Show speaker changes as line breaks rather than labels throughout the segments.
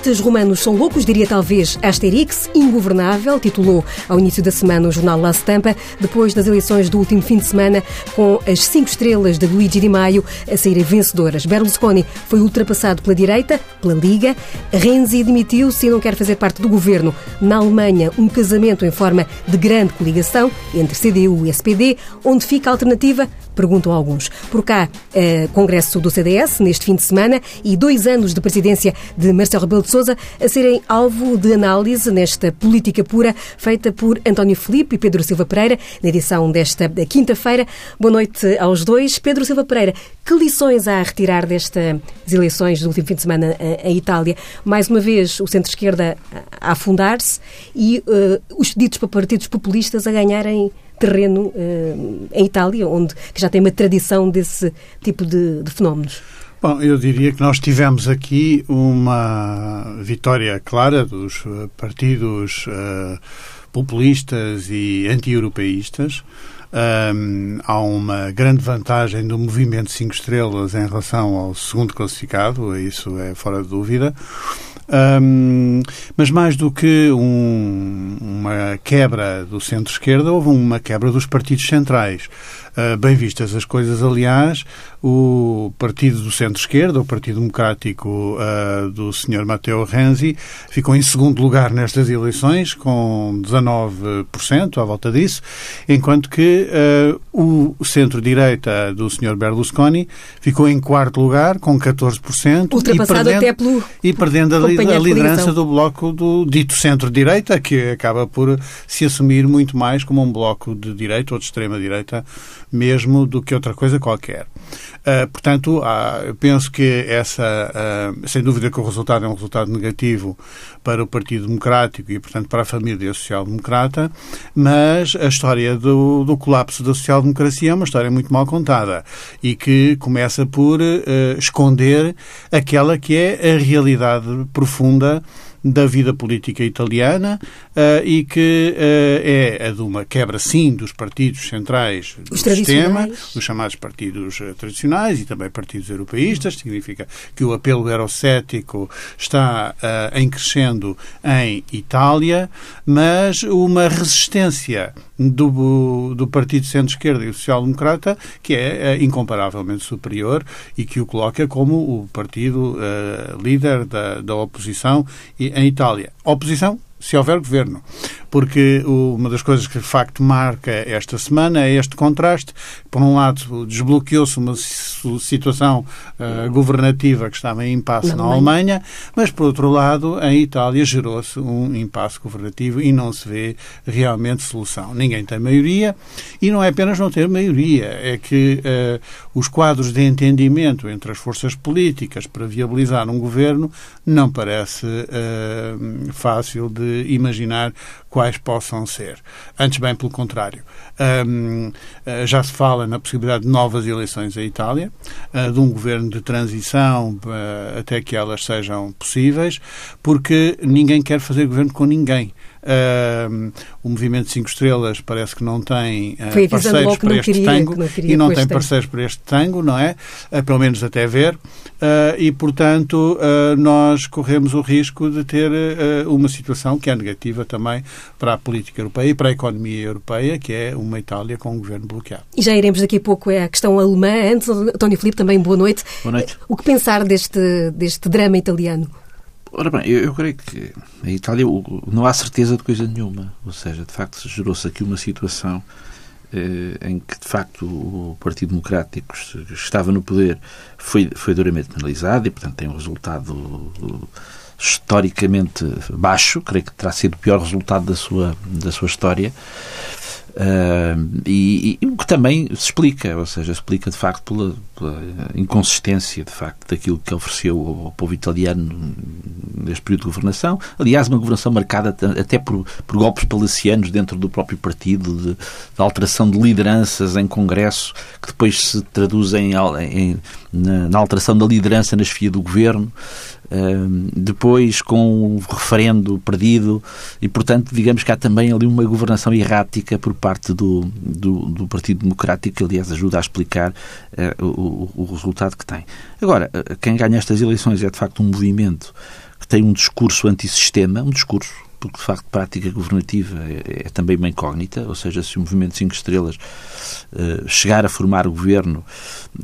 Estes romanos são loucos, diria talvez Asterix, ingovernável, titulou ao início da semana o jornal La Stampa, depois das eleições do último fim de semana, com as cinco estrelas de Luigi Di Maio a saírem vencedoras. Berlusconi foi ultrapassado pela direita, pela Liga. Renzi demitiu-se e não quer fazer parte do governo. Na Alemanha, um casamento em forma de grande coligação entre CDU e SPD, onde fica a alternativa perguntam alguns. Por cá, eh, Congresso do CDS, neste fim de semana, e dois anos de presidência de Marcelo Rebelo de Sousa a serem alvo de análise nesta política pura feita por António Felipe e Pedro Silva Pereira, na edição desta quinta-feira. Boa noite aos dois. Pedro Silva Pereira, que lições há a retirar destas eleições do último fim de semana eh, em Itália? Mais uma vez, o centro-esquerda a afundar-se e uh, os pedidos para partidos populistas a ganharem terreno uh, em Itália, onde que já tem uma tradição desse tipo de, de fenómenos?
Bom, eu diria que nós tivemos aqui uma vitória clara dos eh, partidos uh, populistas e anti-europeístas. Um, há uma grande vantagem do movimento 5 estrelas em relação ao segundo classificado, isso é fora de dúvida. Um, mas mais do que um, uma quebra do centro-esquerda, houve uma quebra dos partidos centrais. Uh, bem vistas as coisas, aliás, o Partido do Centro-Esquerda, o Partido Democrático uh, do Sr. Matteo Renzi, ficou em segundo lugar nestas eleições, com 19%, à volta disso, enquanto que uh, o centro-direita do Sr. Berlusconi ficou em quarto lugar, com 14%,
Ultrapassado e perdendo, até pelo
e perdendo a, a liderança do bloco do dito centro-direita, que acaba por se assumir muito mais como um bloco de direita ou de extrema-direita mesmo do que outra coisa qualquer. Uh, portanto, uh, eu penso que essa, uh, sem dúvida que o resultado é um resultado negativo para o Partido Democrático e, portanto, para a família social-democrata, mas a história do, do colapso da social-democracia é uma história muito mal contada e que começa por ah, esconder aquela que é a realidade profunda da vida política italiana uh, e que uh, é a de uma quebra, sim, dos partidos centrais do sistema, os chamados partidos uh, tradicionais e também partidos europeístas. Significa que o apelo eurocético está em crescendo em Itália, mas uma resistência do, do Partido Centro-Esquerda e Social-Democrata que é incomparavelmente superior e que o coloca como o partido líder da, da oposição e em Itália. Oposição se houver governo. Porque uma das coisas que de facto marca esta semana é este contraste. Por um lado, desbloqueou-se uma situação uh, governativa que estava em impasse na, Alemanha, mas por outro lado, em Itália gerou-se um impasse governativo e não se vê realmente solução. Ninguém tem maioria e não é apenas não ter maioria, é que uh, os quadros de entendimento entre as forças políticas para viabilizar um governo não parece uh, fácil de imaginar quais possam ser. Antes, bem pelo contrário. Um, eh, já se fala na possibilidade de novas eleições em Itália, uh, de um governo de transição uh, até que elas sejam possíveis, porque ninguém quer fazer governo com ninguém. Uh, o Movimento 5 Estrelas parece que não tem uh, parceiros para este queria, tango não e não tem parceiros para este tango, não é? Uh, pelo menos até ver. Ah, e, portanto, nós corremos o risco de ter uma situação que é negativa também para a política europeia e para a economia europeia, que é uma Itália com um governo bloqueado.
E já iremos daqui a pouco à questão alemã. Antes, António Filipe, também boa noite.
Boa noite.
O que pensar deste, deste drama italiano?
Ora bem, eu, eu, creio que a Itália não há certeza de coisa nenhuma. Ou seja, de facto, gerou-se aqui uma situação eh, em que, de facto, o Partido Democrático que estava no poder foi, foi duramente penalizado e, portanto, tem um resultado historicamente baixo. Creio que terá sido o pior resultado da sua, da sua história. Uh, e, e, o que também se explica, ou seja, explica de facto pela, pela, inconsistência de facto daquilo que ofereceu ao povo italiano neste período de governação. Aliás, uma governação marcada até por, por golpes palacianos dentro do próprio partido, de, de, alteração de lideranças em Congresso, que depois se traduzem em, em, na, na alteração da liderança na chefia do governo depois com o referendo perdido e, portanto, digamos que há também ali uma governação errática por parte do, do, do Partido Democrático, que, aliás, ajuda a explicar uh, o, o resultado que tem. Agora, eh, quem ganha estas eleições é, de facto, um movimento que tem um discurso antissistema, um discurso porque de facto prática governativa é, é, também uma incógnita, ou seja, se o Movimento 5 Estrelas uh, chegar a formar governo,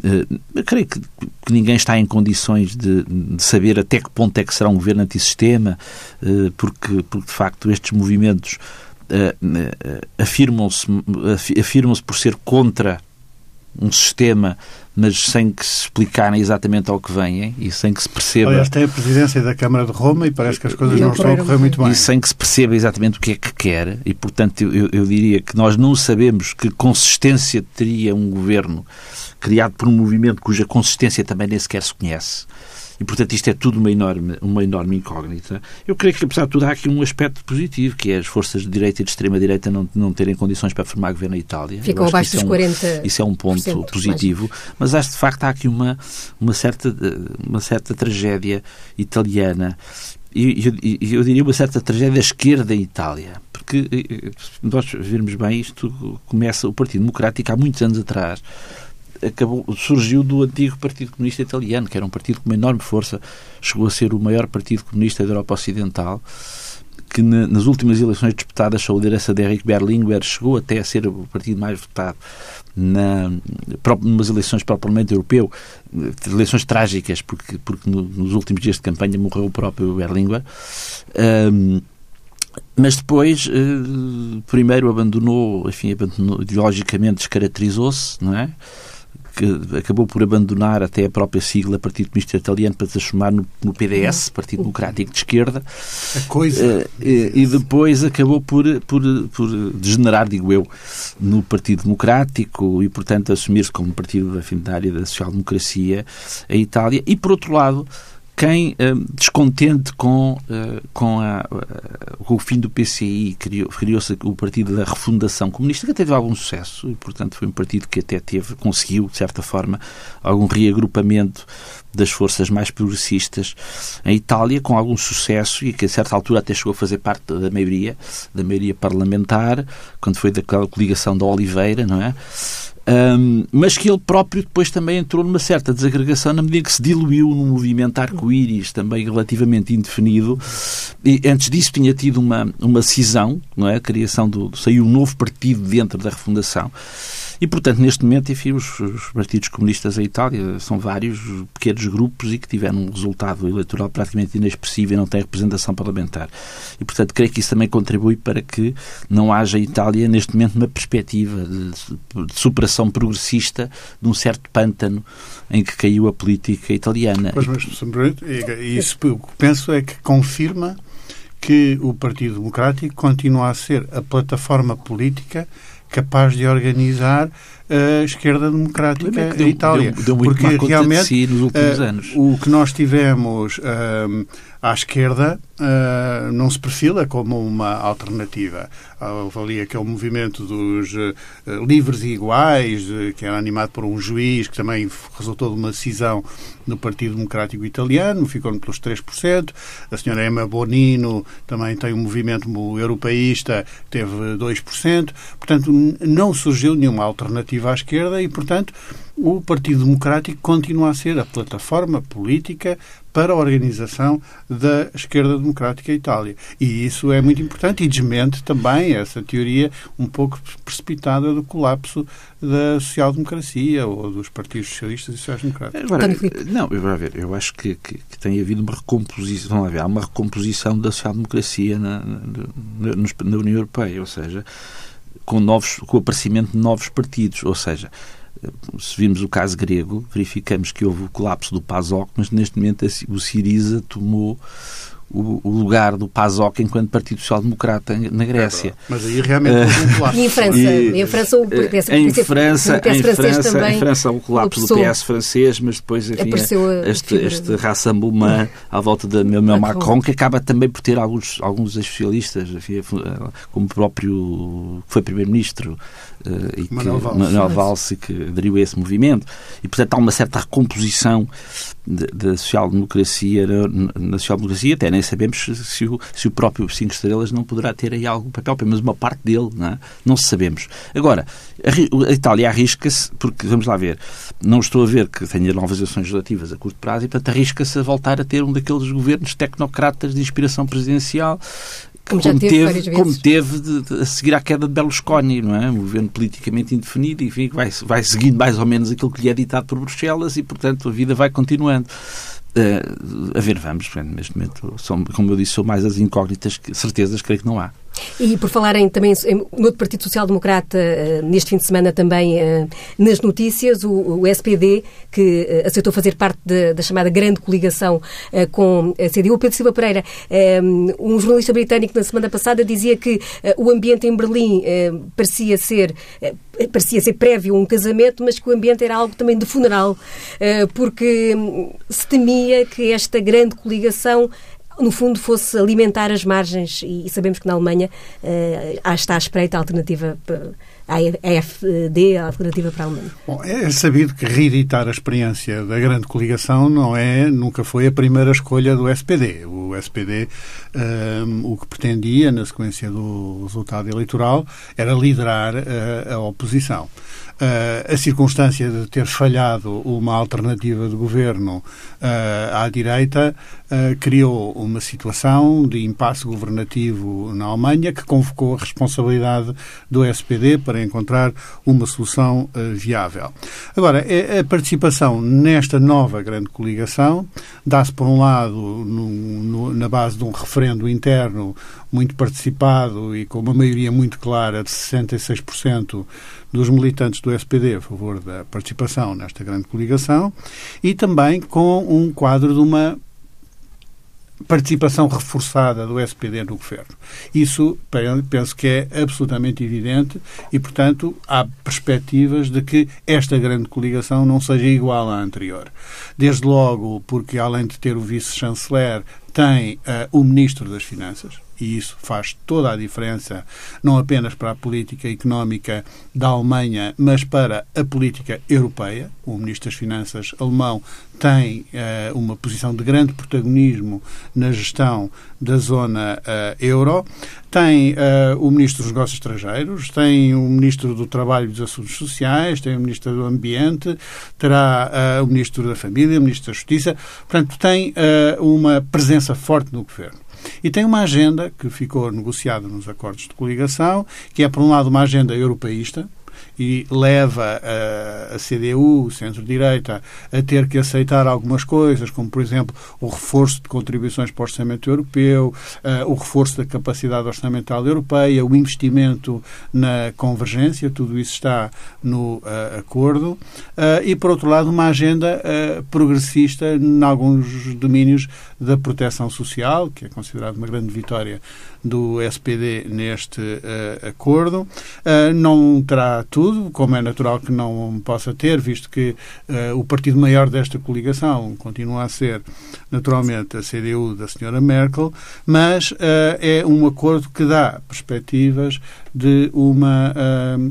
uh, creio que, que, ninguém está em condições de, de, saber até que ponto é que será um governo antissistema, uh, porque, porque de facto estes movimentos afirmam-se afirmam-se por ser contra um sistema mas sem que se explicarem exatamente ao que vêm e sem que se perceba.
Aliás, tem a presidência da Câmara de Roma e parece que as coisas não, não estão a correr muito bem.
E sem que se perceba exatamente o que é que quer, e portanto eu, eu diria que nós não sabemos que consistência teria um governo criado por um movimento cuja consistência também nem sequer se conhece. E, portanto, isto é tudo uma enorme, uma enorme incógnita. Eu creio que, apesar de tudo, há aqui um aspecto positivo, que é as forças de direita e de extrema-direita não, não terem condições para formar governo na Itália.
Ficam abaixo dos é um, 40%.
Isso é um ponto positivo. Mas acho, de facto, há aqui uma, uma, certa, uma certa tragédia italiana e eu, eu, diria uma certa tragédia da esquerda em Itália, porque nós virmos bem isto começa o Partido Democrático há muitos anos atrás acabou, surgiu do antigo Partido Comunista Italiano, que era um partido com uma enorme força, chegou a ser o maior partido comunista da Europa Ocidental, que nas últimas eleições disputadas sob a liderança de Henrique Berlinguer chegou até a ser o partido mais votado na, nas eleições para o Parlamento Europeu, eleições trágicas, porque, porque nos últimos dias de campanha morreu o próprio Berlinguer. Um, mas depois, uh, primeiro abandonou, enfim, abandonou, ideologicamente descaracterizou-se, não é? Que acabou por abandonar até a própria sigla Partido Comunista Italiano para se transformar no, no PDS, Partido Democrático de Esquerda.
A coisa.
e, e depois acabou por, por, por degenerar, digo eu, no Partido Democrático e, portanto, assumir-se como partido afim da área da social-democracia a Itália. E, por outro lado, quem, eh, descontente com, eh, com, a, com, o fim do PCI, criou-se o Partido da Refundação Comunista, que teve algum sucesso, e, portanto, foi um partido que até teve, conseguiu, de certa forma, algum reagrupamento das forças mais progressistas em Itália, com algum sucesso, e que a certa altura até chegou a fazer parte da maioria, da maioria parlamentar, quando foi daquela coligação da Oliveira, não é? Um, mas que ele próprio depois também entrou numa certa desagregação na medida que se diluiu num movimento arco-íris também relativamente indefinido. E antes disso tinha tido uma, uma cisão, não é? A criação do. saiu um novo partido dentro da refundação. E, portanto, neste momento, enfim, os, os partidos comunistas em Itália são vários pequenos grupos e que tiveram um resultado eleitoral praticamente inexpressivo e não têm representação parlamentar. E, portanto, creio que isso também contribui para que não haja em Itália, neste momento, uma perspectiva de, de superação progressista de um certo pântano em que caiu a política italiana.
Pois, mas, isso que penso é que confirma que o Partido Democrático continua a ser a plataforma política capaz de organizar a esquerda democrática é
deu,
Itália.
Deu, deu porque realmente si nos últimos uh, anos.
o que nós tivemos uh, à esquerda uh, não se perfila como uma alternativa. Houve ali aquele movimento dos livres e iguais, que era animado por um juiz, que também resultou de uma decisão no Partido Democrático Italiano, ficou pelos 3%. A senhora Emma Bonino também tem um movimento europeísta, teve 2%. Portanto, não surgiu nenhuma alternativa à esquerda e, portanto, o Partido Democrático continua a ser a plataforma política para a organização da esquerda democrática Itália. E isso é muito importante e desmente também essa teoria um pouco precipitada do colapso da social-democracia ou dos partidos socialistas e sociais-democratas.
Agora, não, eu, vou ver, eu acho que, que, que, tem havido uma recomposição, não, há uma recomposição da social-democracia na, na, na, na União Europeia, ou seja, com, novos, com o aparecimento de novos partidos, ou seja, se vimos o caso grego, verificamos que houve o colapso do PASOK, mas neste momento o Siriza tomou o, o, lugar do PASOK enquanto Partido Social Democrata na Grécia. É
mas aí realmente colapso.
E em França? E, em França, o
PS, em França, em França, também em França o colapso do PS francês, mas depois enfim, este, este Rassemblement à volta de Emmanuel Macron, que acaba também por ter alguns, alguns ex-socialistas, como o próprio que foi Primeiro-Ministro, uh, e Manuel que, Manuel Valls, que aderiu a esse movimento. E, portanto, há uma certa recomposição da social-democracia, na social-democracia, até nem sabemos se o, se o próprio Cinco Estrelas não poderá ter aí algum papel, pelo menos uma parte dele, não, é? não sabemos. Agora, a, Itália arrisca-se, porque, vamos lá ver, não estou a ver que tenha novas eleições legislativas a curto prazo e, portanto, arrisca-se a voltar a ter um daqueles governos tecnocratas de inspiração presidencial como, como teve, como teve de, de, a seguir à queda de Berlusconi, não é? Um governo politicamente indefinido, enfim, vai, vai seguindo mais ou menos aquilo que lhe é ditado por Bruxelas e, portanto, a vida vai continuando. Uh, a ver, vamos, neste momento, são, como eu disse, são mais as incógnitas, que, certezas, creio que não há.
E por falarem também no outro Partido Social Democrata, eh, neste fim de semana também eh, nas notícias, o, SPD, que eh, aceitou fazer parte da chamada grande coligação com a CDU. Pedro Silva Pereira, um jornalista britânico na semana passada dizia que o ambiente em Berlim parecia ser parecia ser prévio a um casamento, mas que o ambiente era algo também de funeral, porque hum, se temia que esta grande coligação no fundo, fosse alimentar as margens, e sabemos que na Alemanha uh, está à espreita a alternativa a AFD, a alternativa para a Alemanha.
Bom, é sabido que reeditar a experiência da grande coligação não é, nunca foi a primeira escolha do SPD. O SPD, um, ehm, o que pretendia, na sequência do resultado eleitoral, era liderar uh, a oposição. Uh, a circunstância de ter falhado uma alternativa de governo uh, à direita uh, criou uma situação de impasse governativo na Alemanha que convocou a responsabilidade do SPD para encontrar uma solução viável. Agora, a participação nesta nova grande coligação dá-se, por um lado, no, no, na base de um referendo interno muito participado e com uma maioria muito clara de 66% dos militantes do SPD a favor da participação nesta grande coligação e também com um quadro de uma participação reforçada do SPD no governo. Isso penso que é absolutamente evidente e, portanto, há perspectivas de que esta grande coligação não seja igual à anterior. Desde logo porque, além de ter o vice-chanceler, tem uh, o Ministro das Finanças, e isso faz toda a diferença, não apenas para a política económica da Alemanha, mas para a política europeia. O Ministro das Finanças alemão tem uh, uma posição de grande protagonismo na gestão da zona uh, euro. Tem uh, o Ministro dos Negócios Estrangeiros, tem o Ministro do Trabalho e dos Assuntos Sociais, tem o Ministro do Ambiente, terá o Ministro da Família, o Ministro da Justiça. Portanto, tem uma presença forte no governo. E tem uma agenda que ficou negociada nos acordos de coligação, que é, por um lado, uma agenda europeísta, e leva a, a CDU, o centro-direita, a ter que aceitar algumas coisas, como, por exemplo, o reforço de contribuições para o orçamento europeu, o reforço da capacidade orçamental europeia, o investimento na convergência, tudo isso está no acordo, e, por outro lado, uma agenda progressista em alguns domínios da proteção social, que é considerado uma grande vitória do SPD neste uh, acordo. Uh, não terá tudo, como é natural que não possa ter, visto que uh, o partido maior desta coligação continua a ser, naturalmente, a CDU da senhora Merkel, mas é um acordo que dá perspectivas de uma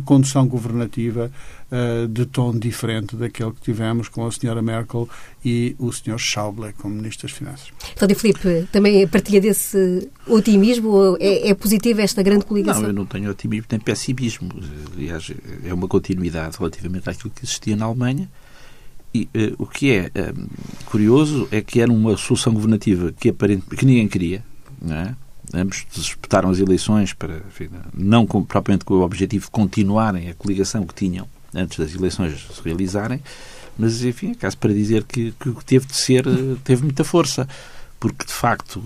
condução governativa uh, de tom diferente daquele que tivemos com a senhora Merkel e o senhor Schauble como Ministro das Finanças.
Cláudio Filipe, também partilha desse otimismo? É, é positiva esta grande coligação?
Não, eu não tenho otimismo nem pessimismo. Aliás, é uma continuidade relativamente àquilo que existia na Alemanha. E uh, o que é uh, curioso é que era uma solução governativa que, aparente, que ninguém queria, não é? Ambos disputaram as eleições para, enfim, não com, propriamente com o objetivo de continuarem a coligação que tinham, antes das eleições se realizarem, mas enfim, é caso para dizer que, que teve de ser, eh, teve muita força, porque de facto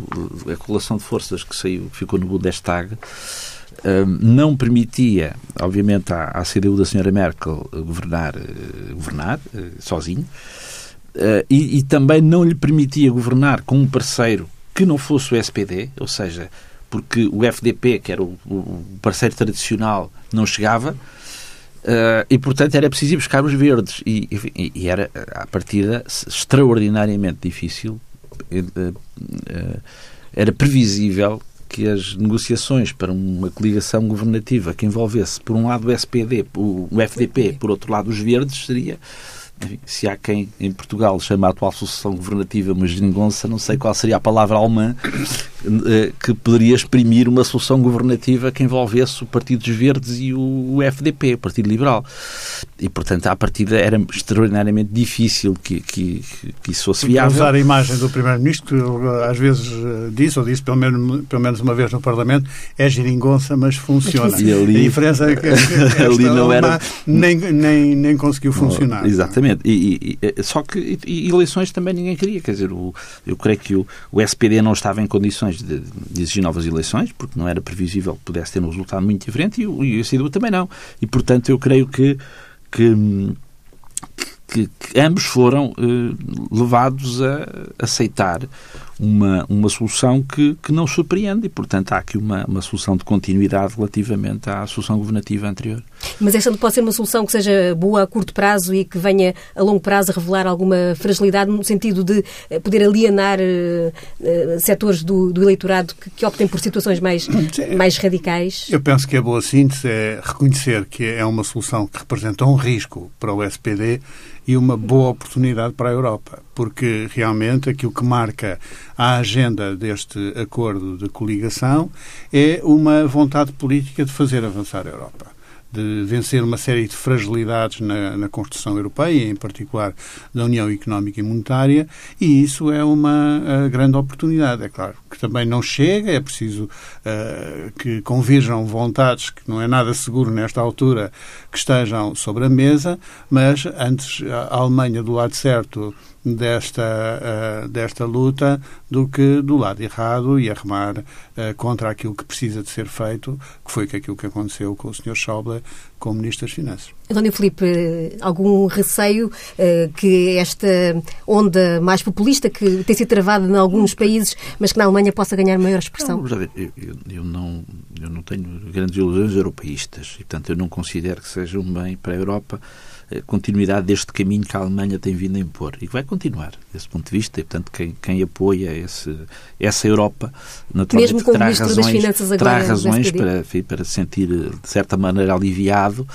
a colação de forças que saiu, que ficou no Bundestag, eh, não permitia, obviamente, à, à CDU da senhora Merkel governar, eh, governar sozinho, e, e também não lhe permitia governar com um parceiro que não fosse o SPD, ou seja, porque o FDP, que era o parceiro tradicional, não chegava, Uh, e, portanto, era preciso ir buscar os verdes. E, e, e era, à partida, extraordinariamente difícil. Uh, uh, era previsível que as negociações para uma coligação governativa que envolvesse, por um lado, o SPD, o, o FDP, por outro lado, os verdes, seria enfim, se há quem em Portugal chama a atual sucessão governativa uma geringonça, não sei qual seria a palavra alemã eh, que poderia exprimir uma solução governativa que envolvesse o Partido dos Verdes e o FDP, o Partido Liberal. E, portanto, à partida era extraordinariamente difícil que, que, que isso fosse viável.
usar a imagem do Primeiro-Ministro, que às vezes eh, disse, ou disse pelo menos, pelo menos uma vez no Parlamento, é geringonça, mas funciona.
Ali,
a diferença é que, que ali não era... nem, nem, nem conseguiu funcionar.
exatamente. E, e, só que e, eleições também ninguém queria. Quer dizer, o, eu creio que o, o SPD não estava em condições de, de, exigir novas eleições, porque não era previsível que pudesse ter um resultado muito diferente, e o, e o CDU também não. E, portanto, eu creio que, que que, que ambos foram eh, levados a aceitar uma, uma solução que, que não surpreende e, portanto, há aqui uma, uma solução de continuidade relativamente à solução governativa anterior.
Mas esta não pode ser uma solução que seja boa a curto prazo e que venha a longo prazo a revelar alguma fragilidade no sentido de eh, poder alienar uh, uh, setores do, do eleitorado que, que, optem por situações mais, mais radicais?
Eu penso que a boa síntese é reconhecer que é uma solução que representa um risco para o SPD e uma boa oportunidade para a Europa, porque realmente aquilo que marca a agenda deste acordo de coligação é uma vontade política de fazer avançar a Europa de vencer uma série de fragilidades na, na, construção europeia, em particular da União Económica e Monetária, e isso é uma grande oportunidade. É claro que também não chega, é preciso uh, que convirjam vontades, que não é nada seguro nesta altura, que estejam sobre a mesa, mas antes a Alemanha do lado certo desta, uh, desta luta do que do lado errado e arremar uh, contra aquilo que precisa de ser feito, que foi aquilo que aconteceu com o Sr. Schauble como Ministro das Finanças.
António Filipe, algum receio uh, que esta onda mais populista que tem sido travada em alguns países, mas que na Alemanha possa ganhar maior expressão?
Não, eu, eu, eu, não, eu não tenho grandes ilusões europeístas e, portanto, eu não considero que seja um bem para a Europa continuidade deste caminho que a Alemanha tem vindo a impor. E que vai continuar desse ponto de vista. E, portanto, quem, quem apoia esse, essa Europa naturalmente
Mesmo
terá
razões,
terá razões para, enfim, para sentir de certa maneira aliviado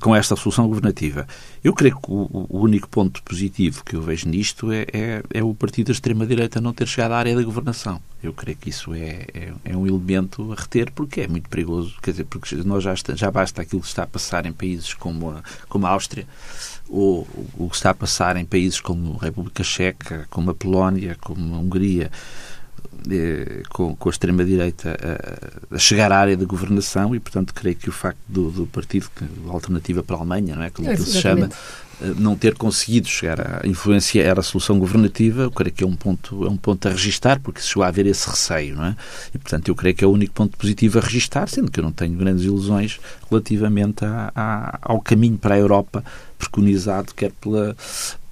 com esta solução governativa. Eu creio que o, o, único ponto positivo que eu vejo nisto é, é, é o partido da extrema-direita não ter chegado à área da governação. Eu creio que isso é, é, é, um elemento a reter porque é muito perigoso. Quer dizer, porque nós já, está, já basta aquilo que está a passar em países como a, como a Áustria ou o que está a passar em países como a República Checa, como a Polónia, como a Hungria, eh, com, com, a extrema-direita a, a, chegar à área da governação e, portanto, creio que o facto do, do partido, que, a alternativa para a Alemanha, não é? como é, se chama, eh, não ter conseguido chegar a influenciar a solução governativa, eu creio que é um ponto, é um ponto a registar, porque se chegou a haver esse receio, não é? E, portanto, eu creio que é o único ponto positivo a registar, sendo que eu não tenho grandes ilusões relativamente a, a, ao caminho para a Europa preconizado, quer pela,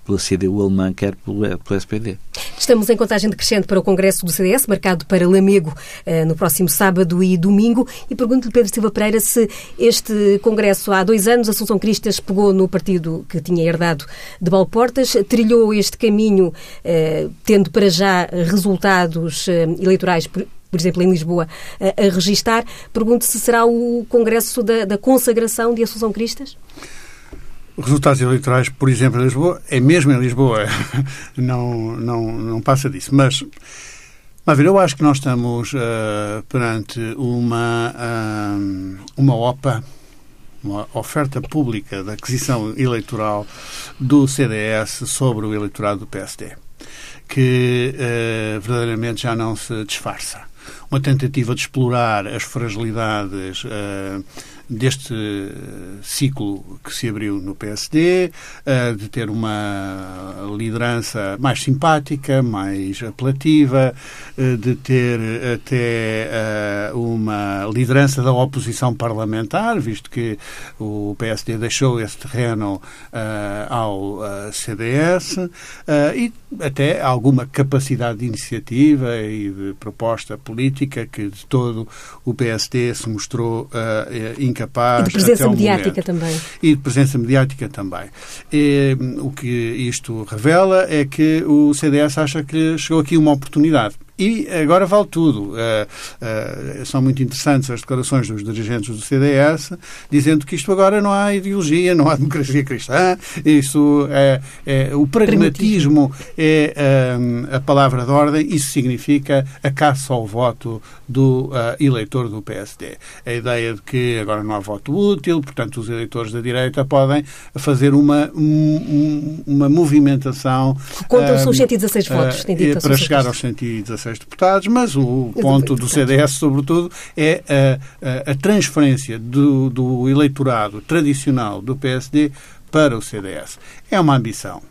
pela CDU alemã, quer pelo, pelo SPD.
Estamos em contagem decrescente para o Congresso do CDS, marcado para Lamego eh, no próximo sábado e domingo. E pergunto-lhe, Pedro Silva Pereira, se este Congresso, há dois anos, Assunção Cristas pegou no partido que tinha herdado de Balportas, trilhou este caminho, eh, tendo para já resultados eh, eleitorais por, por exemplo, em Lisboa, a, a registar. Pergunto se será o Congresso da, da consagração de Assunção Cristas?
Resultados eleitorais, por exemplo, em Lisboa, é mesmo em Lisboa, não, não, não passa disso. Mas, mas eu acho que nós estamos uh, perante uma, uh, uma OPA, uma oferta pública de aquisição eleitoral do CDS sobre o eleitorado do PSD, que uh, verdadeiramente já não se disfarça. Uma tentativa de explorar as fragilidades deste ciclo que se abriu no PSD, eh, de ter uma liderança mais simpática, mais apelativa, eh, de ter até eh, uma liderança da oposição parlamentar, visto que o PSD deixou esse terreno ao CDS, e até alguma capacidade de iniciativa e de proposta política que de todo o PSD se mostrou incapaz incapaz.
E de presença mediática também.
E de presença mediática também. E, o que isto revela é que o CDS acha que chegou aqui uma oportunidade E agora vale tudo. Uh, uh, são muito interessantes as declarações dos dirigentes do CDS, dizendo que isto agora não há ideologia, não há democracia cristã, isso é, é o pragmatismo é uh, a palavra de ordem, isso significa a caça ao voto do eleitor do PSD. A ideia de que agora não há voto útil, portanto os eleitores da direita podem fazer uma, um, uma movimentação...
Contam-se os 116 votos, tem dito
Para chegar aos 116 16 deputados, mas o ponto do CDS, sobretudo, é a, a, a transferência do, do eleitorado tradicional do PSD para o CDS. É uma ambição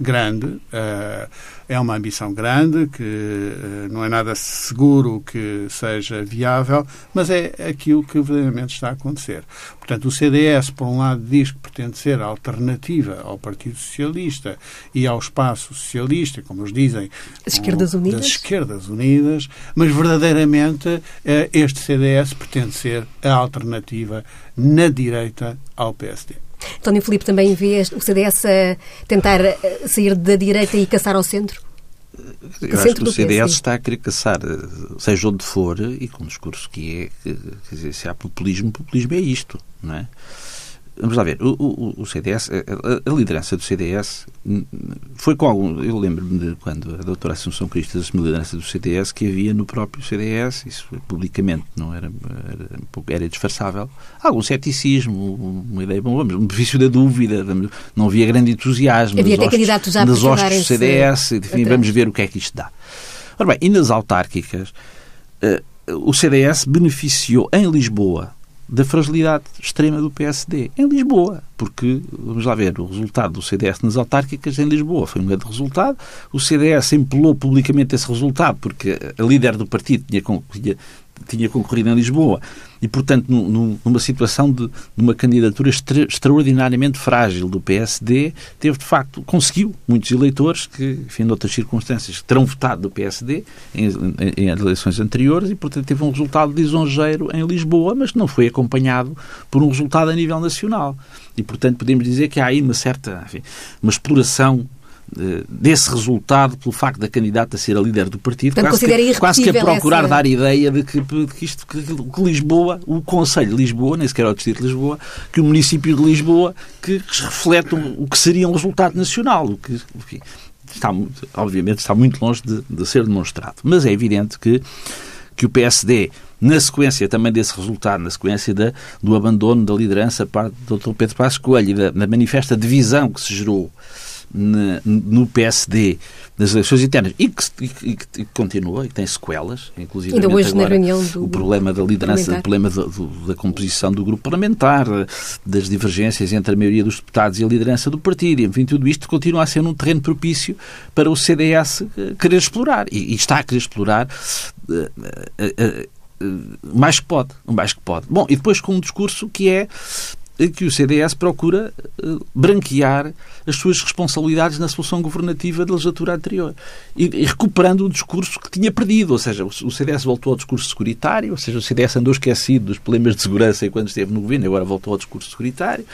grande, uh, é uma ambição grande, que uh, não é nada seguro que seja viável, mas é aquilo que verdadeiramente está a acontecer. Portanto, o CDS, por um lado, diz que pretende ser a alternativa ao Partido Socialista e ao espaço socialista, como eles dizem,
as esquerdas unidas,
das esquerdas unidas, mas verdadeiramente uh, este CDS pretende ser a alternativa na direita ao PSD.
António Filipe também vê o CDS a tentar eh, sair da direita e caçar ao centro?
Eu acho que o CDS está a querer caçar, eh, seja onde for, e com o discurso que é, quer dizer, se há populismo, populismo é isto, não é? Vamos lá ver, o, o, o CDS, a, a, liderança do CDS foi com algum. Eu lembro-me de quando a doutora Assunção Cristo assumiu a liderança do CDS que havia no próprio CDS, isso publicamente não era, era, era disfarçável, algum ceticismo, uma ideia, bom, vamos, um benefício da dúvida, vamos, não havia grande entusiasmo
havia até candidatos já
nas hostes do CDS, enfim, vamos ver o que é que isto dá. Ora bem, e nas autárquicas, uh, o CDS beneficiou em Lisboa da fragilidade extrema do PSD em Lisboa, porque, vamos lá ver, o resultado do CDS nas autárquicas em Lisboa foi um grande resultado. O CDS empelou publicamente esse resultado, porque a líder do partido tinha, tinha, tinha concorrido em Lisboa e, portanto, numa situação de, de uma candidatura extra, extraordinariamente frágil do PSD, teve, de facto, conseguiu muitos eleitores que, enfim, noutras circunstâncias, terão votado do PSD em, em, em eleições anteriores e, portanto, teve um resultado lisonjeiro em Lisboa, mas que não foi acompanhado por um resultado a nível nacional. E, portanto, podemos dizer que há aí uma certa, enfim, uma exploração desse resultado pelo facto da candidata ser a líder do partido,
Portanto,
quase, que, quase que a procurar essa... dar ideia de que, de que isto, que, que, Lisboa, o Conselho de Lisboa, nem sequer o Distrito de Lisboa, que o município de Lisboa, que, que reflete o que seria um resultado nacional, o que, enfim, está, obviamente está muito longe de, de ser demonstrado. Mas é evidente que, que o PSD na sequência também desse resultado, na sequência da, do abandono da liderança parte do Dr. Pedro Passos Coelho e da, da manifesta divisão que se gerou no PSD nas eleições internas e que, e, que, e que, continua e tem sequelas, inclusive
Ainda hoje agora, na reunião do,
o problema da liderança, o problema da, da, composição do grupo parlamentar, das divergências entre a maioria dos deputados e a liderança do partido, e, enfim, tudo isto continua a ser um terreno propício para o CDS eh, querer explorar e, e está a querer explorar uh, uh, uh, mais que pode, o mais que pode. Bom, e depois com um discurso que é que o CDS procura uh, branquear as suas responsabilidades na solução governativa da legislatura anterior. E, recuperando o discurso que tinha perdido. Ou seja, o, CDS voltou ao discurso securitário, ou seja, o CDS andou esquecido dos problemas de segurança enquanto esteve no governo, agora voltou ao discurso securitário.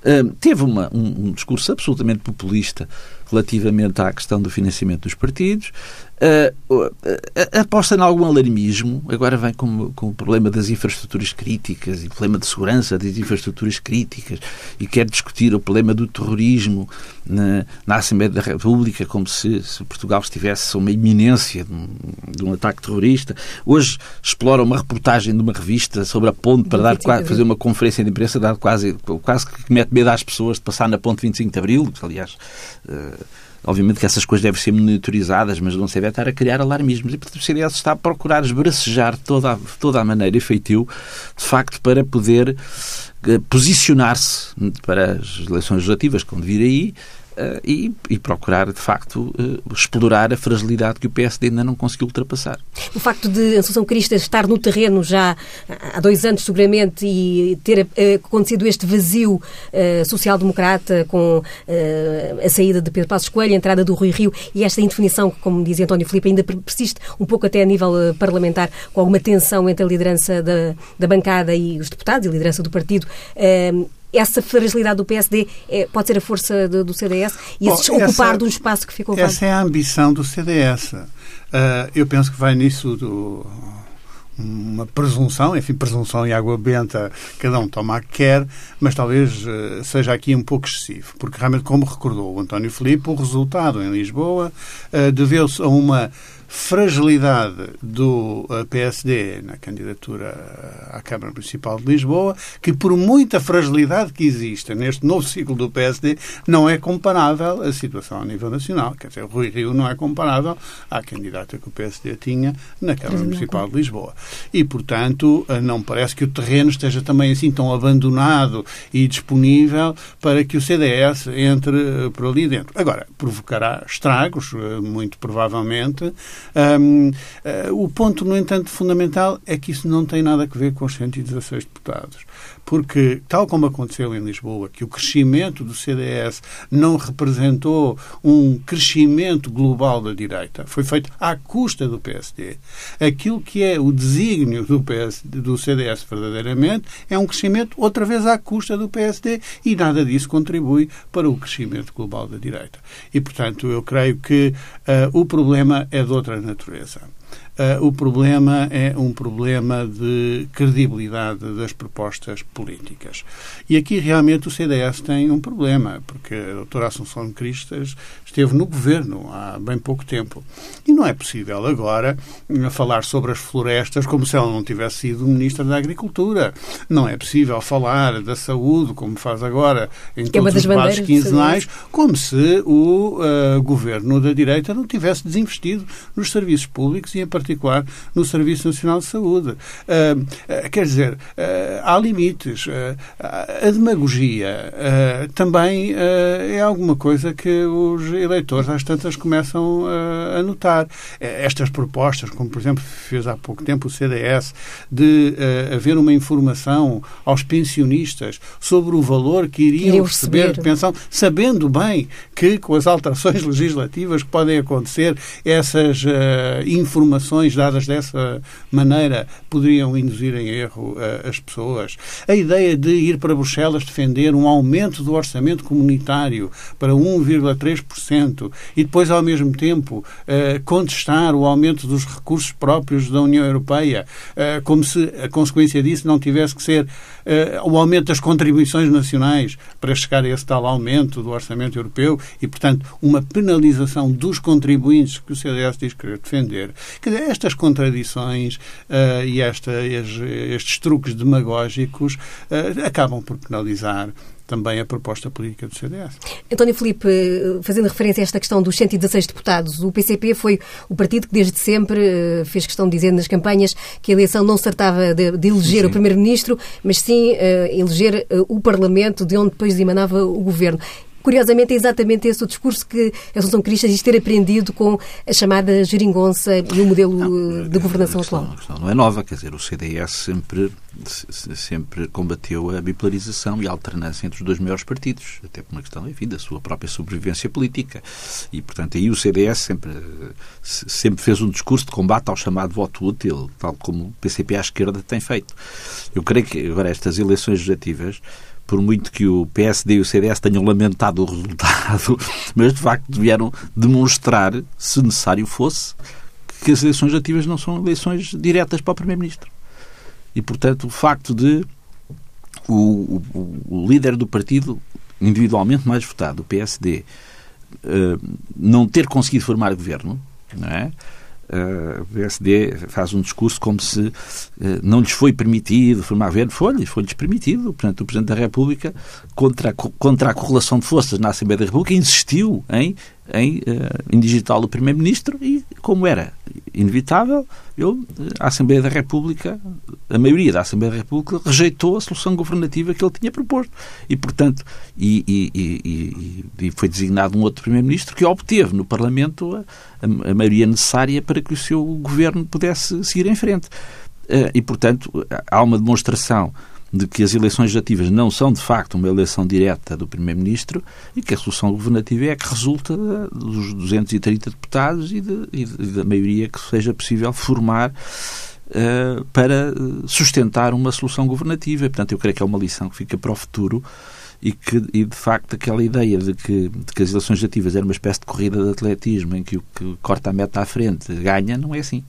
Uh, teve uma, um, um discurso absolutamente populista relativamente à questão do financiamento dos partidos. Uh, uh, aposta em algum alarmismo, agora vem com, com o problema das infraestruturas críticas e o problema de segurança das infraestruturas críticas e quer discutir o problema do terrorismo na, na Assembleia da República, como se, se Portugal estivesse uma iminência de um, de um, ataque terrorista. Hoje explora uma reportagem de uma revista sobre a ponte para dar, fazer uma conferência de imprensa, dar quase, quase que mete medo às pessoas de passar na ponte 25 de Abril, aliás. Obviamente que essas coisas devem ser monitorizadas, mas não se deve estar a criar alarmismos. E portanto, o CDS está a procurar esbracejar toda a, toda a maneira efetiva, de facto, para poder eh, posicionar-se para as eleições legislativas que vão vir aí e, e, procurar, de facto, uh, explorar a fragilidade que o PSD ainda não conseguiu ultrapassar.
O facto de Assunção Crista estar no terreno já há dois anos, seguramente, e ter uh, acontecido este vazio social-democrata com a saída de Pedro Passos Coelho, a entrada do Rui Rio e esta indefinição, como dizia António Filipe, ainda persiste um pouco até a nível parlamentar, com alguma tensão entre a liderança da, da bancada e os deputados e a liderança do partido essa fragilidade do PSD é, pode ser a força do, do CDS e Bom, ocupar do espaço que ficou
Essa é a ambição do CDS. Uh, eu penso que vai nisso do uma presunção, enfim, presunção e água benta, cada um toma a que quer, mas talvez uh, seja aqui um pouco excessivo, porque realmente, como recordou o António Filipe, o resultado em Lisboa uh, deveu-se a uma fragilidade do eh, PSD na candidatura à Câmara Municipal de Lisboa, que por muita fragilidade que exista neste novo ciclo do PSD, não é comparável à situação a nível nacional. Quer dizer, Rui Rio não é comparável à candidata que o PSD tinha na Câmara Municipal de Lisboa. E, portanto, eh, não parece que o terreno esteja também assim tão abandonado e disponível para que o CDS entre eh, por ali dentro. Agora, provocará estragos, muito provavelmente, um, uh, eh, o ponto, no entanto, fundamental é que isso não tem nada a ver com os 116 deputados. Porque, tal como aconteceu em Lisboa, que o crescimento do CDS não representou um crescimento global da direita, foi feito à custa do PSD. Aquilo que é o desígnio do, do CDS verdadeiramente é um crescimento outra vez à custa do PSD e nada disso contribui para o crescimento global da direita. E, portanto, eu creio que uh, o problema é de outra natureza. Uh, o problema é um problema de credibilidade das propostas políticas. E aqui realmente o CDS tem um problema, porque a doutora Assunção Cristas esteve no governo há bem pouco tempo. E não é possível agora falar sobre as florestas como se ela não tivesse sido Ministra da Agricultura. Não é possível falar da saúde, como faz agora em que é todos é os debates quinzenais, como se o uh, governo da direita não tivesse desinvestido nos serviços públicos e, em particular, no Serviço Nacional de Saúde. Uh, quer dizer, uh, há limites. a demagogia também é alguma coisa que os eleitores às tantas começam a notar. Estas propostas, como por exemplo fez há pouco tempo o CDS, de haver uma informação aos pensionistas sobre o valor que iriam receber, receber de pensão, sabendo bem que com as alterações legislativas que podem acontecer, essas informações dadas dessa maneira poderiam induzir em erro uh, as pessoas. A ideia de ir para Bruxelas defender um aumento do orçamento comunitário para 1,3% e depois, ao mesmo tempo, uh, contestar o aumento dos recursos próprios da União Europeia, uh, como se a consequência disso não tivesse que ser o aumento das contribuições nacionais para chegar a esse tal aumento do orçamento europeu e, portanto, uma penalização dos contribuintes que o CDS diz querer defender. Quer dizer, estas contradições uh, e esta, estes truques demagógicos uh, acabam por penalizar também a proposta política do CDS.
António Filipe, fazendo referência a esta questão dos 116 deputados, o PCP foi o partido que desde sempre eh, fez questão de dizer nas campanhas que a eleição não se tratava de, de eleger sim. o Primeiro-Ministro, mas sim uh, eleger uh, o Parlamento de onde depois emanava o Governo. Curiosamente, é exatamente esse o discurso que a Assunção Cristas diz ter aprendido com a chamada geringonça e o modelo não, de governação
questão,
atual.
A questão não é nova, quer dizer, o CDS sempre, sempre combateu a bipolarização e a alternância entre os dois maiores partidos, até por uma questão, enfim, da sua própria sobrevivência política. E, portanto, aí o CDS sempre, sempre fez um discurso de combate ao chamado voto útil, tal como o PCP à esquerda tem feito. Eu creio que agora estas eleições legislativas por muito que o PSD e o CDS tenham lamentado o resultado, mas de facto vieram demonstrar, se necessário fosse, que as eleições ativas não são eleições diretas para o Primeiro-Ministro. E, portanto, o facto de o, o, o, líder do partido individualmente mais votado, o PSD, eh, não ter conseguido formar governo, não é? O PSD faz um discurso como se eh, não lhes foi permitido formar governo. Foi-lhes foi permitido. Portanto, o Presidente da República, contra a, contra a correlação de forças na Assembleia da República, insistiu em em, uh, em digital do Primeiro-Ministro e, como era inevitável, eu, a Assembleia da República, a maioria da Assembleia da República, rejeitou a solução governativa que ele tinha proposto. E, portanto, e, e, e foi designado um outro Primeiro-Ministro que obteve no Parlamento a, a, maioria necessária para que o seu governo pudesse seguir em frente. Uh, e, portanto, há uma demonstração de que as eleições legislativas não são, de facto, uma eleição direta do Primeiro-Ministro e que a solução governativa é que resulta dos 230 deputados e, de, e da maioria que seja possível formar uh, para sustentar uma solução governativa. Portanto, eu creio que é uma lição que fica para o futuro e que, e de facto, aquela ideia de que, de que as eleições legislativas eram uma espécie de corrida de atletismo em que o que corta a meta à frente ganha, não é assim.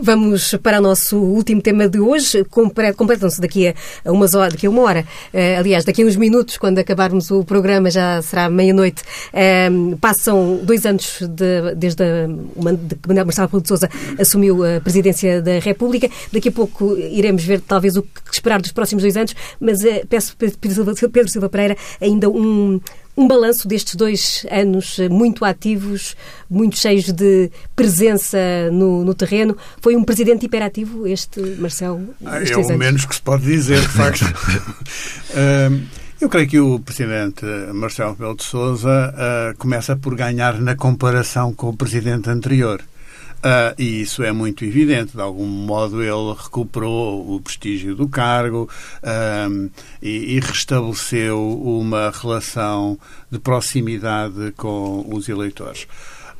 Vamos para o nosso último tema de hoje. Completam-se daqui a, umas horas, daqui a uma hora. Uh, aliás, daqui a uns minutos, quando acabarmos o programa, já será meia-noite. Uh, passam dois anos de, desde que Manuel Marcelo Rebelo de Sousa assumiu a presidência da República. Daqui a pouco iremos ver, talvez, o que esperar dos próximos dois anos. Mas uh, peço Pedro Silva Pereira ainda um um balanço destes dois anos muito ativos, muito cheios de presença no, no terreno. Foi um presidente hiperativo este, Marcelo?
Ah, é o menos que se pode dizer, de facto. Eu creio que o presidente Marcelo Rebelo de Sousa uh, começa por ganhar na comparação com o presidente anterior. Uh, e isso é muito evidente. De algum modo, ele recuperou o prestígio do cargo uh, e, e, restabeleceu uma relação de proximidade com os eleitores.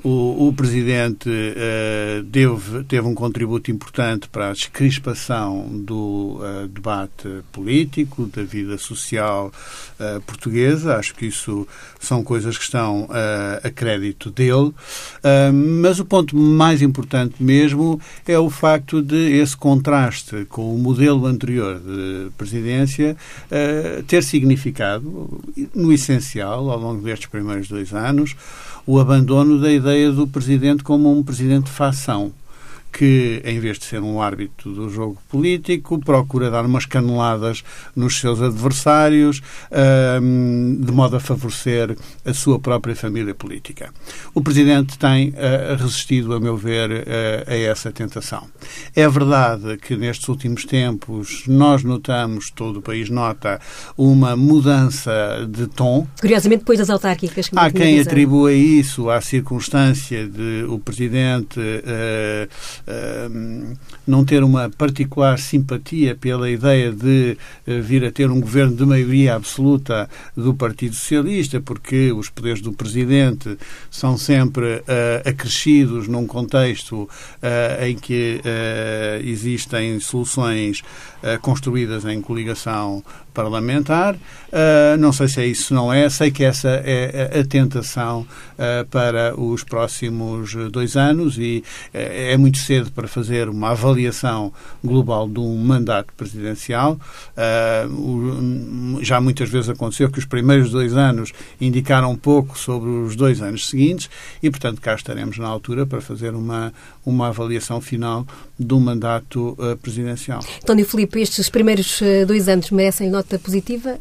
O, o Presidente uh, teve um contributo importante para a descrispação do uh, debate político, da vida social uh, portuguesa. Acho que isso são coisas que estão a crédito dele. mas o ponto mais importante mesmo é o facto de esse contraste com o modelo anterior de presidência ter significado, no essencial, ao longo destes primeiros dois anos, o abandono da ideia do presidente como um presidente de fação que, em vez de ser um árbitro do jogo político, procura dar umas caneladas nos seus adversários, de modo a favorecer a sua própria família política. O Presidente tem ah, resistido, a meu ver, a essa tentação. É verdade que nestes últimos tempos nós notamos, todo o país nota, uma mudança de tom.
Curiosamente, depois das autárquicas.
Há quem atribua isso à circunstância de o Presidente uh, uh, não ter uma particular simpatia pela ideia de eh, vir a ter um governo de maioria absoluta do Partido Socialista, porque os poderes do Presidente são sempre uh, acrescidos num contexto uh, em que uh, existem soluções construídas em coligação parlamentar. Não sei se é isso, não é. Sei que essa é a tentação para os próximos dois anos e é muito cedo para fazer uma avaliação global de um mandato presidencial. O, já muitas vezes aconteceu que os primeiros dois anos indicaram um pouco sobre os dois anos seguintes e, portanto, cá estaremos na altura para fazer uma, uma avaliação final do mandato presidencial.
António Filipe, estes primeiros dois anos merecem nota positiva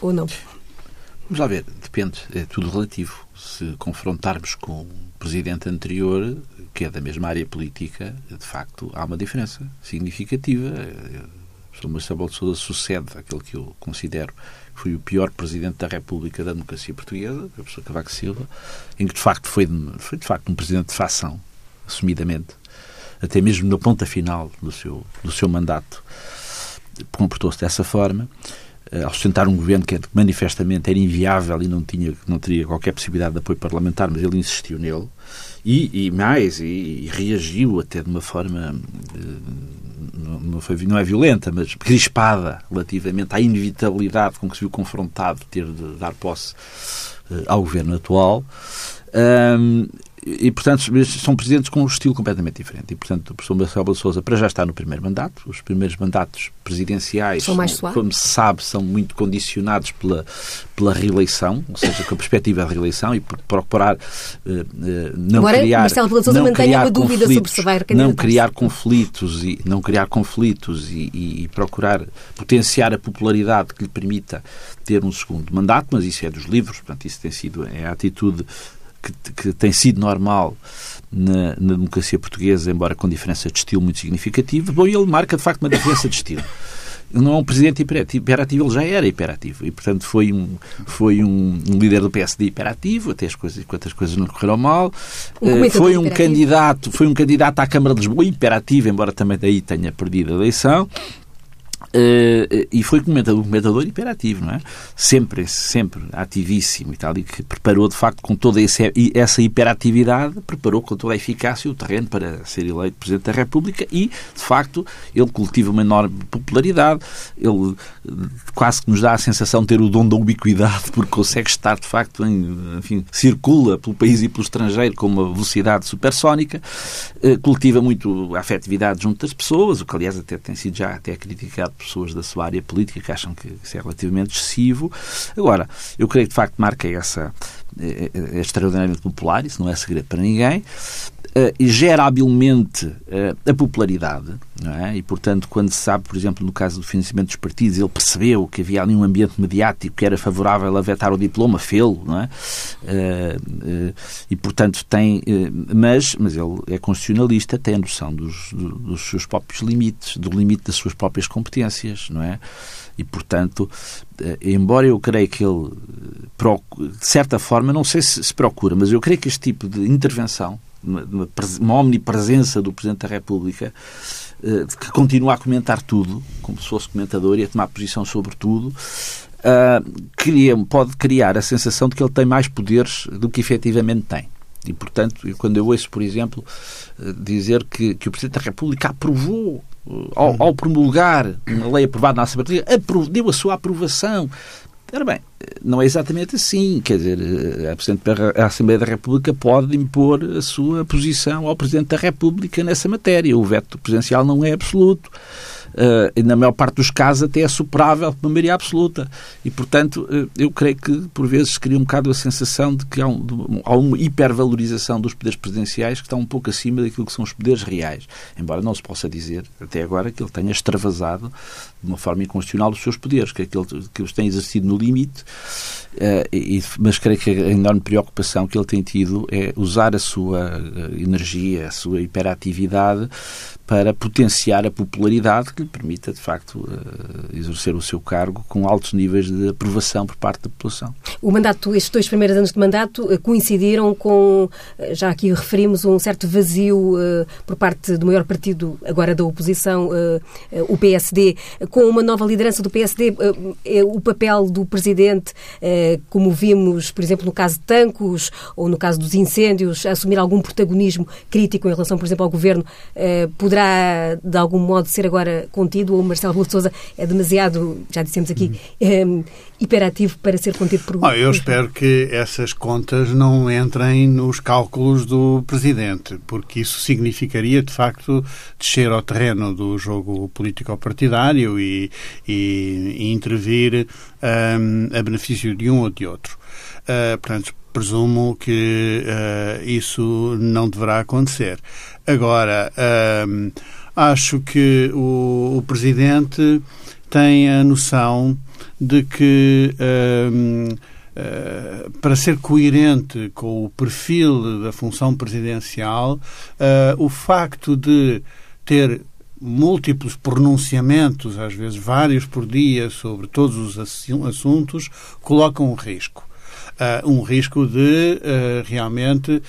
ou não?
Vamos lá ver, depende, é tudo relativo. Se confrontarmos com o presidente anterior, que é da mesma área política, de facto há uma diferença significativa. O Sr. Marcelo de Sousa sucede aquele que eu considero que foi o pior presidente da República da democracia portuguesa, o professor Cavaco Silva, em que de facto foi, foi de facto um presidente de facção, assumidamente, até mesmo na ponta final do seu, do seu mandato comportou-se dessa forma, uh, ao sustentar um governo que manifestamente era inviável e não, tinha, não teria qualquer possibilidade de apoio parlamentar, mas ele insistiu nele. E, e mais, e, e, reagiu até de uma forma, uh, não, foi, não é violenta, mas crispada relativamente à inevitabilidade com que se viu confrontado de ter de dar posse uh, ao governo atual. Um, e, portanto, são presidentes com um estilo completamente diferente. E, portanto, o professor Marcelo Souza, para já está no primeiro mandato. Os primeiros mandatos presidenciais,
são mais
como se sabe, são muito condicionados pela, pela reeleição, ou seja, com a perspectiva da reeleição e por procurar uh, uh, não
Agora,
criar...
Marcelo Souza não criar uma dúvida sobre se vai
Não criar conflitos e, não criar conflitos e, e, e procurar potenciar a popularidade que lhe permita ter um segundo mandato, mas isso é dos livros, portanto, isso tem sido é a atitude que, que tem sido normal na, na, democracia portuguesa, embora com diferença de estilo muito significativa. Bom, ele marca de facto uma diferença de estilo. Ele não é um presidente hiperativo, ele já era hiperativo e, portanto, foi um, foi um, um líder do PSD hiperativo, até as coisas, enquanto as coisas não correram mal. Uh, foi um candidato, foi um candidato à Câmara de Lisboa hiperativo, embora também daí tenha perdido a eleição. Uh, e foi comentador, comentador hiperativo, não é? Sempre, sempre ativíssimo e tal, e que preparou, de facto, com toda esse, essa hiperatividade, preparou com toda a eficácia o terreno para ser eleito Presidente da República e, de facto, ele cultiva uma enorme popularidade, ele quase que nos dá a sensação de ter o dom da ubiquidade, porque consegue estar, de facto, em, enfim, circula pelo país e pelo estrangeiro com uma velocidade supersónica, uh, cultiva muito a afetividade junto das pessoas, o que, aliás, até tem sido já até criticado pessoas da sua área política que acham que isso é relativamente excessivo. Agora, eu creio que de facto marca essa é, é, é extraordinariamente popular, isso não é segredo para ninguém. Uh, gera habilmente uh, a popularidade, é? e portanto, quando se sabe, por exemplo, no caso do financiamento dos partidos, ele percebeu que havia ali um ambiente mediático que era favorável a vetar o diploma, fê-lo, não é? Uh, e portanto tem, mas, mas ele é constitucionalista, tem a noção dos, dos seus próprios limites, do limite das suas próprias competências, não é? E, portanto, embora eu creia que ele, de certa forma, não sei se se procura, mas eu creio que este tipo de intervenção uma, uma omnipresença do Presidente da República eh, que continua a comentar tudo, como se fosse comentador e a tomar posição sobre tudo, uh, cria, pode criar a sensação de que ele tem mais poderes do que efetivamente tem. E, portanto, quando eu ouço, por exemplo, eh, dizer que, que o Presidente da República aprovou, ao, ao promulgar uma lei aprovada na Assembleia, deu a sua aprovação Ora bem, não é exatamente assim. Quer dizer, a Presidente da Assembleia da República pode impor a sua posição ao Presidente da República nessa matéria. O veto presidencial não é absoluto e na maior parte dos casos até é superável por maioria absoluta. E, portanto, uh, eu creio que por vezes cria um bocado a sensação de que há, um, de, há uma hipervalorização dos poderes presidenciais que está um pouco acima daquilo que são os poderes reais. Embora não se possa dizer, até agora, que ele tenha extravasado de uma forma inconstitucional os seus poderes, que, aquele, que os tem exercido no limite, uh, e, mas creio que a enorme preocupação que ele tem tido é usar a sua energia, a sua hiperatividade para potenciar a popularidade que lhe permita, de facto, eh, exercer o seu cargo com altos níveis de aprovação por parte da população.
O mandato, estes dois primeiros anos de mandato eh, coincidiram com, eh, já aqui referimos, um certo vazio por parte do maior partido, agora da oposição, o PSD, com uma nova liderança do PSD, o papel do Presidente, como vimos, por exemplo, no caso de Tancos ou no caso dos incêndios, assumir algum protagonismo crítico em relação, por exemplo, ao Governo, poderá poderá, de algum modo, ser agora contido ou o Marcelo Rebelo de Sousa é demasiado, já dissemos aqui, uhum. hiperativo para ser contido por...
Ah, eu espero que essas contas não entrem nos cálculos do Presidente, porque isso significaria, de facto, descer ao terreno do jogo político-partidário e, e, e intervir um, a benefício de um ou de outro. Uh, portanto, presumo que uh, isso não deverá acontecer. Agora, uh, acho que o, o, Presidente tem a noção de que uh, para ser coerente com o perfil da função presidencial, o facto de ter múltiplos pronunciamentos, às vezes vários por dia, sobre todos os assuntos, coloca um risco uh, um risco de uh, realmente uh,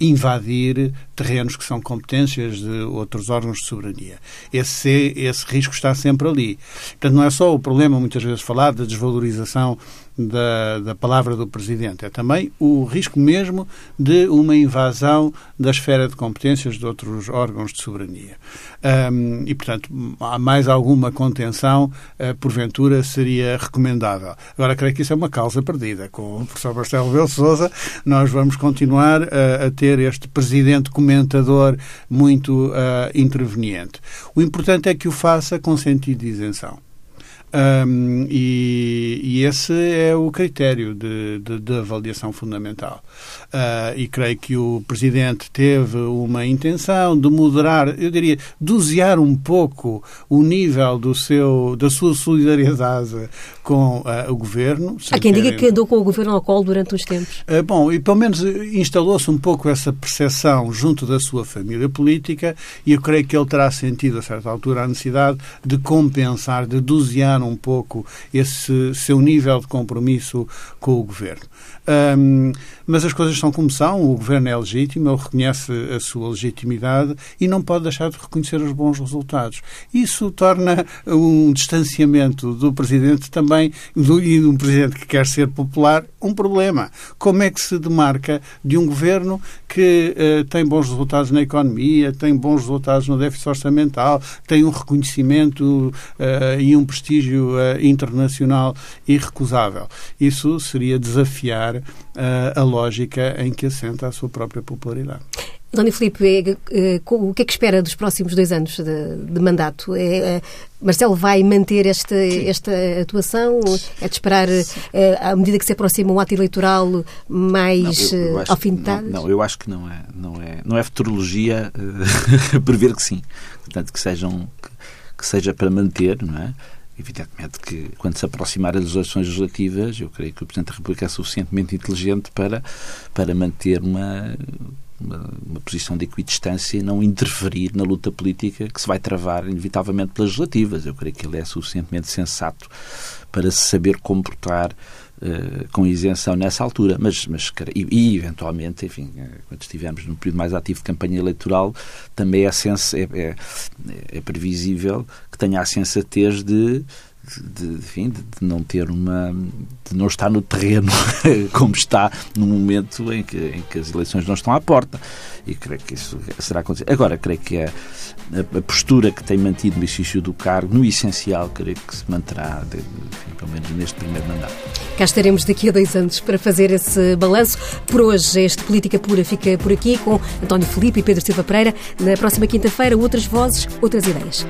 invadir terrenos que são competências de outros órgãos de soberania. Esse, esse risco está sempre ali. Portanto, não é só o problema, muitas vezes falado, da desvalorização da, da palavra do Presidente, é também o risco mesmo de uma invasão da esfera de competências de outros órgãos de soberania. Um, e, portanto, há mais alguma contenção, uh, porventura, seria recomendável. Agora, creio que isso é uma causa perdida. Com o professor Marcelo Rebelo Souza, nós vamos continuar uh, a ter este Presidente comentador muito uh, interveniente. O importante é que o faça com sentido de isenção. Um, e, e, esse é o critério de, de, de avaliação fundamental. Uh, e creio que o Presidente teve uma intenção de moderar, eu diria, dosear um pouco o nível do seu, da sua solidariedade com uh, o Governo.
Há quem diga que andou com o Governo ao colo durante uns tempos.
Uh, bom, e pelo menos instalou-se um pouco essa percepção junto da sua família política e eu creio que ele terá sentido, a certa altura, a necessidade de compensar, de dosear um pouco esse seu nível de compromisso com o governo. Um, mas as coisas são como são, o governo é legítimo, ele reconhece a sua legitimidade e não pode deixar de reconhecer os bons resultados. Isso torna um distanciamento do presidente também, do, e de um presidente que quer ser popular, um problema. Como é que se demarca de um governo que uh, tem bons resultados na economia, tem bons resultados no déficit orçamental, tem um reconhecimento uh, e um prestígio uh, internacional irrecusável? Isso seria desafiar a lógica em que assenta a sua própria popularidade.
Dona Filipe, é, é, o que é que espera dos próximos dois anos de, de mandato? É, é, Marcelo vai manter esta, esta atuação? É de esperar, é, à medida que se aproxima um ato eleitoral, mais alfinetado?
Não, não, eu acho que não é. Não é, não é futurologia prever que sim. Portanto, que, sejam, que, que seja para manter, não é? Evidentemente que, quando se aproximar as eleições legislativas, eu creio que o Presidente da República é suficientemente inteligente para, para manter uma, uma, uma, posição de equidistância e não interferir na luta política que se vai travar, inevitavelmente, pelas legislativas. Eu creio que ele é suficientemente sensato para se saber comportar Uh, com isenção nessa altura, mas, mas e, e, eventualmente, enfim, eh, quando estivermos num período mais ativo de campanha eleitoral, também é, sens é, é, é previsível que tenha a sensatez de de, enfim, de, não ter uma de não estar no terreno como está no momento em que, em que as eleições não estão à porta e creio que isso será acontecido. Agora, creio que a, a, postura que tem mantido no exercício do cargo, no essencial, creio que se manterá, de, enfim, pelo menos neste primeiro mandato.
Cá estaremos daqui a dois anos para fazer esse balanço. Por hoje, este Política Pura fica por aqui com António Felipe e Pedro Silva Pereira. Na próxima quinta-feira, outras vozes, outras ideias.